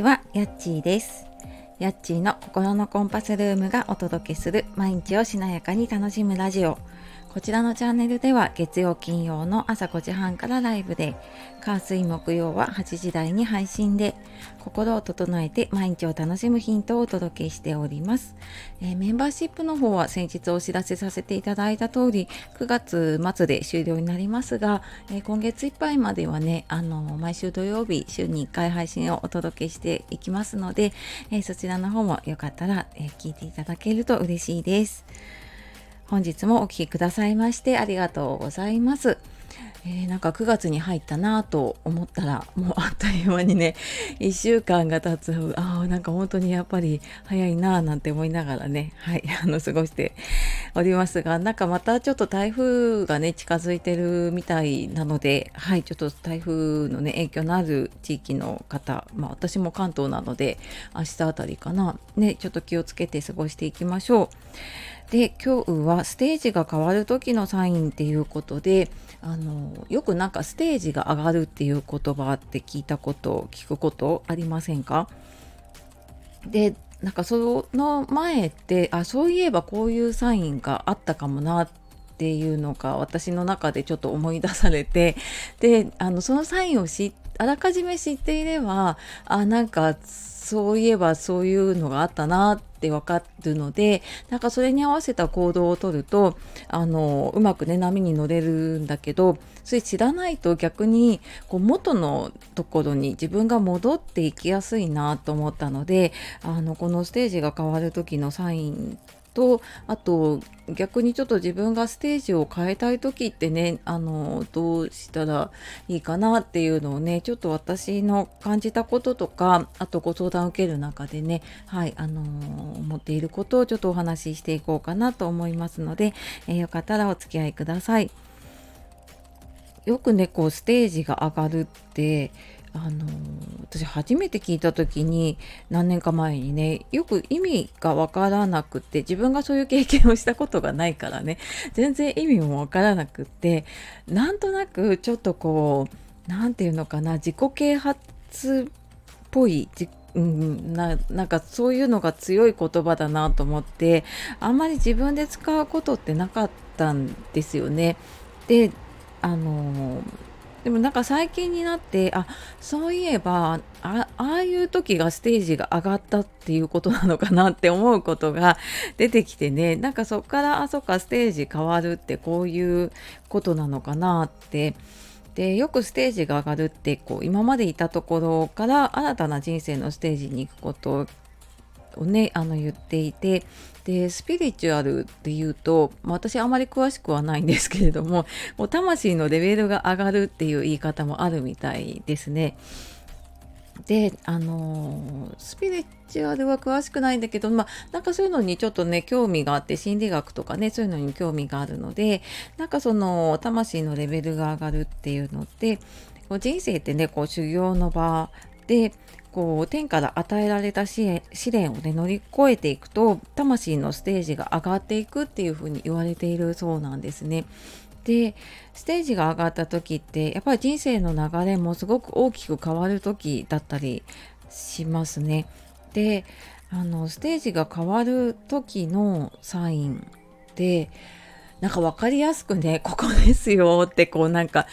ちは、やっちーです。やっちーの心のコンパスルームがお届けする毎日をしなやかに楽しむラジオ。こちらのチャンネルでは月曜金曜の朝5時半からライブで、火水木曜は8時台に配信で、心を整えて毎日を楽しむヒントをお届けしております。えー、メンバーシップの方は先日お知らせさせていただいた通り、9月末で終了になりますが、えー、今月いっぱいまではね、あの毎週土曜日、週に1回配信をお届けしていきますので、えー、そちらの方もよかったら、え聞いていただけると嬉しいです。本日もお聴きくださいましてありがとうございます。えー、なんか9月に入ったなと思ったらもうあっという間にね 1週間が経つああなんか本当にやっぱり早いななんて思いながらねはい あの過ごしておりますがなんかまたちょっと台風がね近づいてるみたいなのではいちょっと台風のね影響のある地域の方まあ私も関東なので明日あたりかなねちょっと気をつけて過ごしていきましょう。で今日はステージが変わる時のサインっていうことであのよくなんかステージが上がるっていう言葉って聞いたこと聞くことありませんか？でなんかその前ってあそういえばこういうサインがあったかもなっていうのが私の中でちょっと思い出されてであのそのサインを知っあらかじめ知っていればあなんかそういえばそういうのがあったなって分かるのでなんかそれに合わせた行動をとるとあのうまくね波に乗れるんだけどそれ知らないと逆にこう元のところに自分が戻っていきやすいなと思ったのであのこのステージが変わる時のサインとあと逆にちょっと自分がステージを変えたい時ってねあのどうしたらいいかなっていうのをねちょっと私の感じたこととかあとご相談を受ける中でねはいあの思っていることをちょっとお話ししていこうかなと思いますので、えー、よかったらお付き合いください。よくねこうステージが上がるってあの私初めて聞いた時に何年か前にねよく意味がわからなくって自分がそういう経験をしたことがないからね全然意味もわからなくってなんとなくちょっとこう何て言うのかな自己啓発っぽいうん、ななんかそういうのが強い言葉だなと思ってあんまり自分で使うことってなかったんですよね。であのでもなんか最近になってあそういえばああいう時がステージが上がったっていうことなのかなって思うことが 出てきてね。なんかそっからあそっかステージ変わるってこういうことなのかなって。でよくステージが上がるってこう今までいたところから新たな人生のステージに行くことをねあの言っていてでスピリチュアルっていうと、まあ、私あまり詳しくはないんですけれどももう魂のレベルが上がるっていう言い方もあるみたいですね。であのスピリチュアルは詳しくないんだけどまあなんかそういうのにちょっとね興味があって心理学とかねそういうのに興味があるのでなんかその魂のレベルが上がるっていうのってこう人生ってねこう修行の場でこう天から与えられた試練をね乗り越えていくと魂のステージが上がっていくっていうふうに言われているそうなんですね。でステージが上がった時ってやっぱり人生の流れもすごく大きく変わる時だったりしますね。であのステージが変わる時のサインでなんか分かりやすくね、ここですよってこうなんか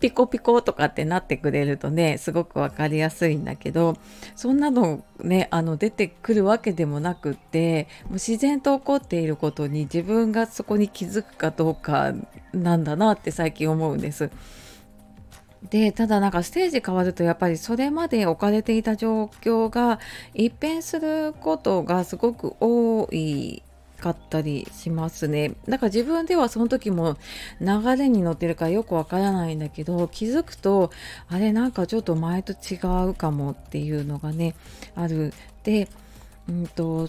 ピコピコとかってなってくれるとね、すごく分かりやすいんだけど、そんなのね、あの出てくるわけでもなくって、もう自然と起こっていることに自分がそこに気づくかどうかなんだなって最近思うんです。でただなんかステージ変わるとやっぱりそれまで置かれていた状況が一変することがすごく多いかったりしますね。だから自分ではその時も流れに乗ってるからよくわからないんだけど気づくとあれなんかちょっと前と違うかもっていうのがねある。で、うんと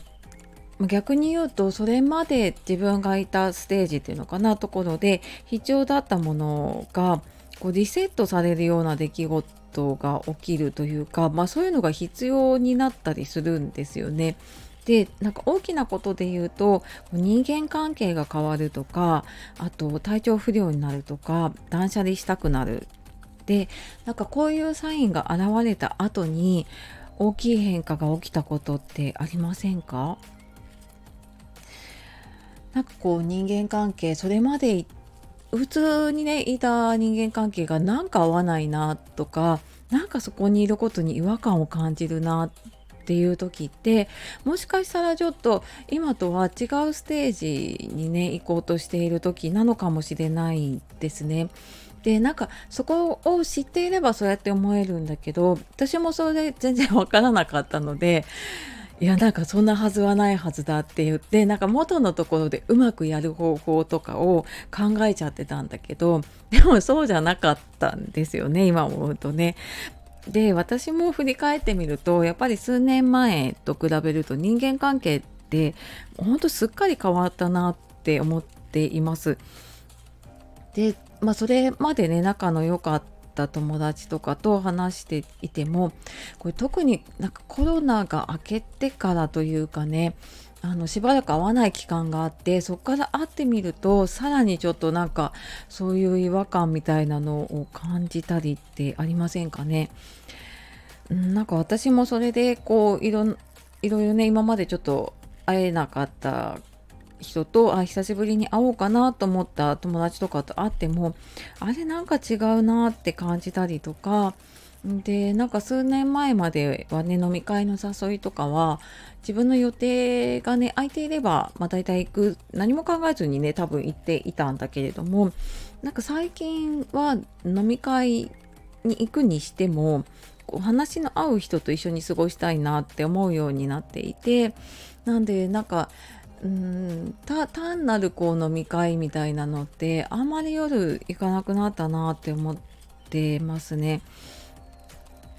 逆に言うとそれまで自分がいたステージっていうのかなところで必要だったものがこうリセットされるような出来事が起きるというか、まあ、そういうのが必要になったりするんですよね。でなんか大きなことで言うと人間関係が変わるとかあと体調不良になるとか断捨離したくなる。でなんかこういうサインが現れた後に大きい変化が起きたことってありませんか？なんかこう人間関係それまで普通にねいた人間関係がなんか合わないなとかなんかそこにいることに違和感を感じるなっていう時ってもしかしたらちょっと今とは違うステージにね行こうとしている時なのかもしれないですね。でなんかそこを知っていればそうやって思えるんだけど私もそれで全然わからなかったのでいやなんかそんなはずはないはずだって言ってなんか元のところでうまくやる方法とかを考えちゃってたんだけどでもそうじゃなかったんですよね今思うとね。で私も振り返ってみるとやっぱり数年前と比べると人間関係ってほんとすっかり変わったなって思っています。でまあ、それまでね仲の良かった友達とかと話していてもこれ特になんかコロナが明けてからというかねあのしばらく会わない期間があってそこから会ってみるとさらにちょっとなんかそういう違和感みたいなのを感じたりってありませんかね？なんか私もそれでこういろいろね今までちょっと会えなかった人とあ久しぶりに会おうかなと思った友達とかと会ってもあれなんか違うなって感じたりとかでなんか数年前まではね飲み会の誘いとかは自分の予定がね空いていれば、まあ、大体行く何も考えずにね多分行っていたんだけれどもなんか最近は飲み会に行くにしてもこう話の合う人と一緒に過ごしたいなって思うようになっていてなんでなんかうん単なるこう飲み会みたいなのってあんまり夜行かなくなったなって思ってますね。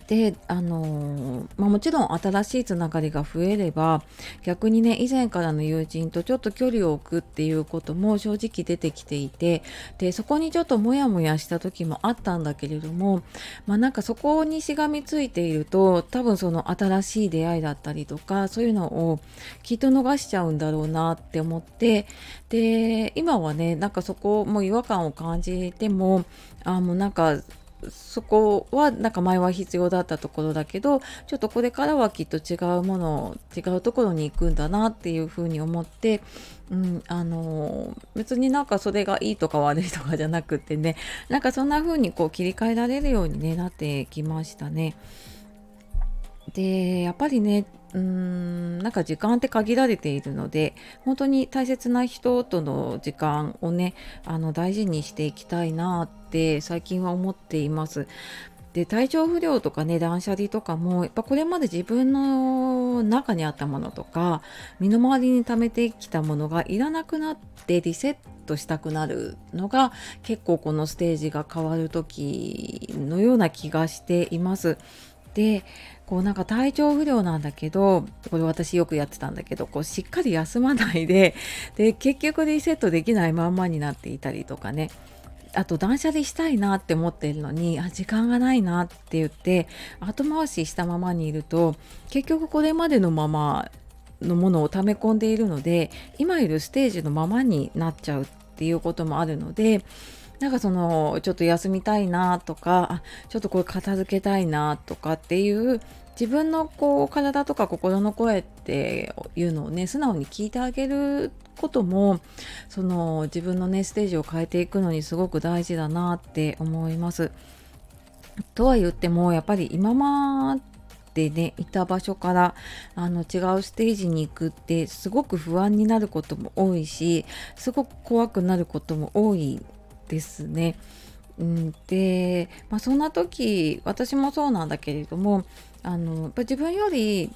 であのまあ、もちろん新しいつながりが増えれば逆にね以前からの友人とちょっと距離を置くっていうことも正直出てきていてでそこにちょっとモヤモヤした時もあったんだけれどもまあなんかそこにしがみついていると多分その新しい出会いだったりとかそういうのをきっと逃しちゃうんだろうなって思ってで今はねなんかそこも違和感を感じてもあもうなんかそこはなんか前は必要だったところだけどちょっとこれからはきっと違うもの違うところに行くんだなっていうふうに思って、うん、あの別になんかそれがいいとか悪いとかじゃなくってね なんかそんな風にこう切り替えられるように、ね、なってきましたね。でやっぱりねうーんなんか時間って限られているので本当に大切な人との時間をねあの大事にしていきたいなって最近は思っています。で体調不良とかね断捨離とかもやっぱこれまで自分の中にあったものとか身の回りに溜めてきたものがいらなくなってリセットしたくなるのが結構このステージが変わる時のような気がしています。でこうなんか体調不良なんだけどこれ私よくやってたんだけどこうしっかり休まないでで結局リセットできないまんまになっていたりとかね。あと断捨離したいなって思ってるのにあ時間がないなって言って後回ししたままにいると結局これまでのままのものを溜め込んでいるので今いるステージのままになっちゃうっていうこともあるのでなんかそのちょっと休みたいなとかちょっとこれ片付けたいなとかっていう自分のこう体とか心の声っていうのをね素直に聞いてあげることもその自分のねステージを変えていくのにすごく大事だなって思います。とは言ってもやっぱり今までねいた場所からあの違うステージに行くってすごく不安になることも多いしすごく怖くなることも多いですね。うん、で、まあ、そんな時私もそうなんだけれどもあのやっぱ自分より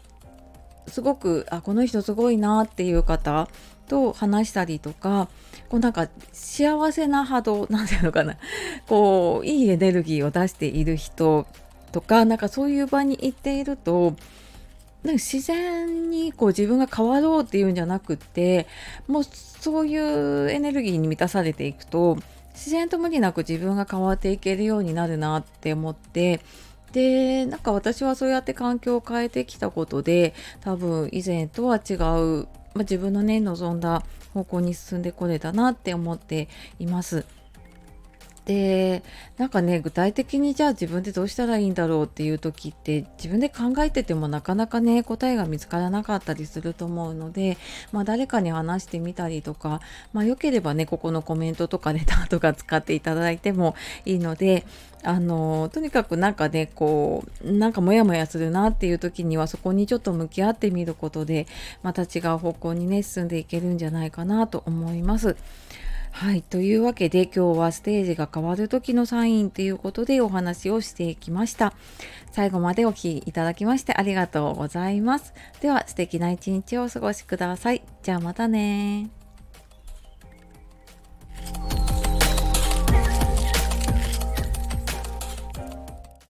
すごくあこの人すごいなっていう方と話したりとかこうなんか幸せな波動なんていうのかな。こういいエネルギーを出している人とかなんかそういう場に行っているとなんか自然にこう自分が変わろうっていうんじゃなくってもうそういうエネルギーに満たされていくと自然と無理なく自分が変わっていけるようになるなって思ってでなんか私はそうやって環境を変えてきたことで多分以前とは違う、まあ、自分のね望んだ方向に進んでこれたなって思っています。でなんかね具体的にじゃあ自分でどうしたらいいんだろうっていう時って自分で考えててもなかなかね答えが見つからなかったりすると思うので、まあ、誰かに話してみたりとか、まあ、よければねここのコメントとかレタ とか使っていただいてもいいのであのとにかくなんかねこうなんかモヤモヤするなっていう時にはそこにちょっと向き合ってみることでまた違う方向にね進んでいけるんじゃないかなと思います。はい。というわけで今日はステージが変わる時のサインということでお話をしてきました。最後までお聴きいただきましてありがとうございます。では素敵な一日をお過ごしください。じゃあまたね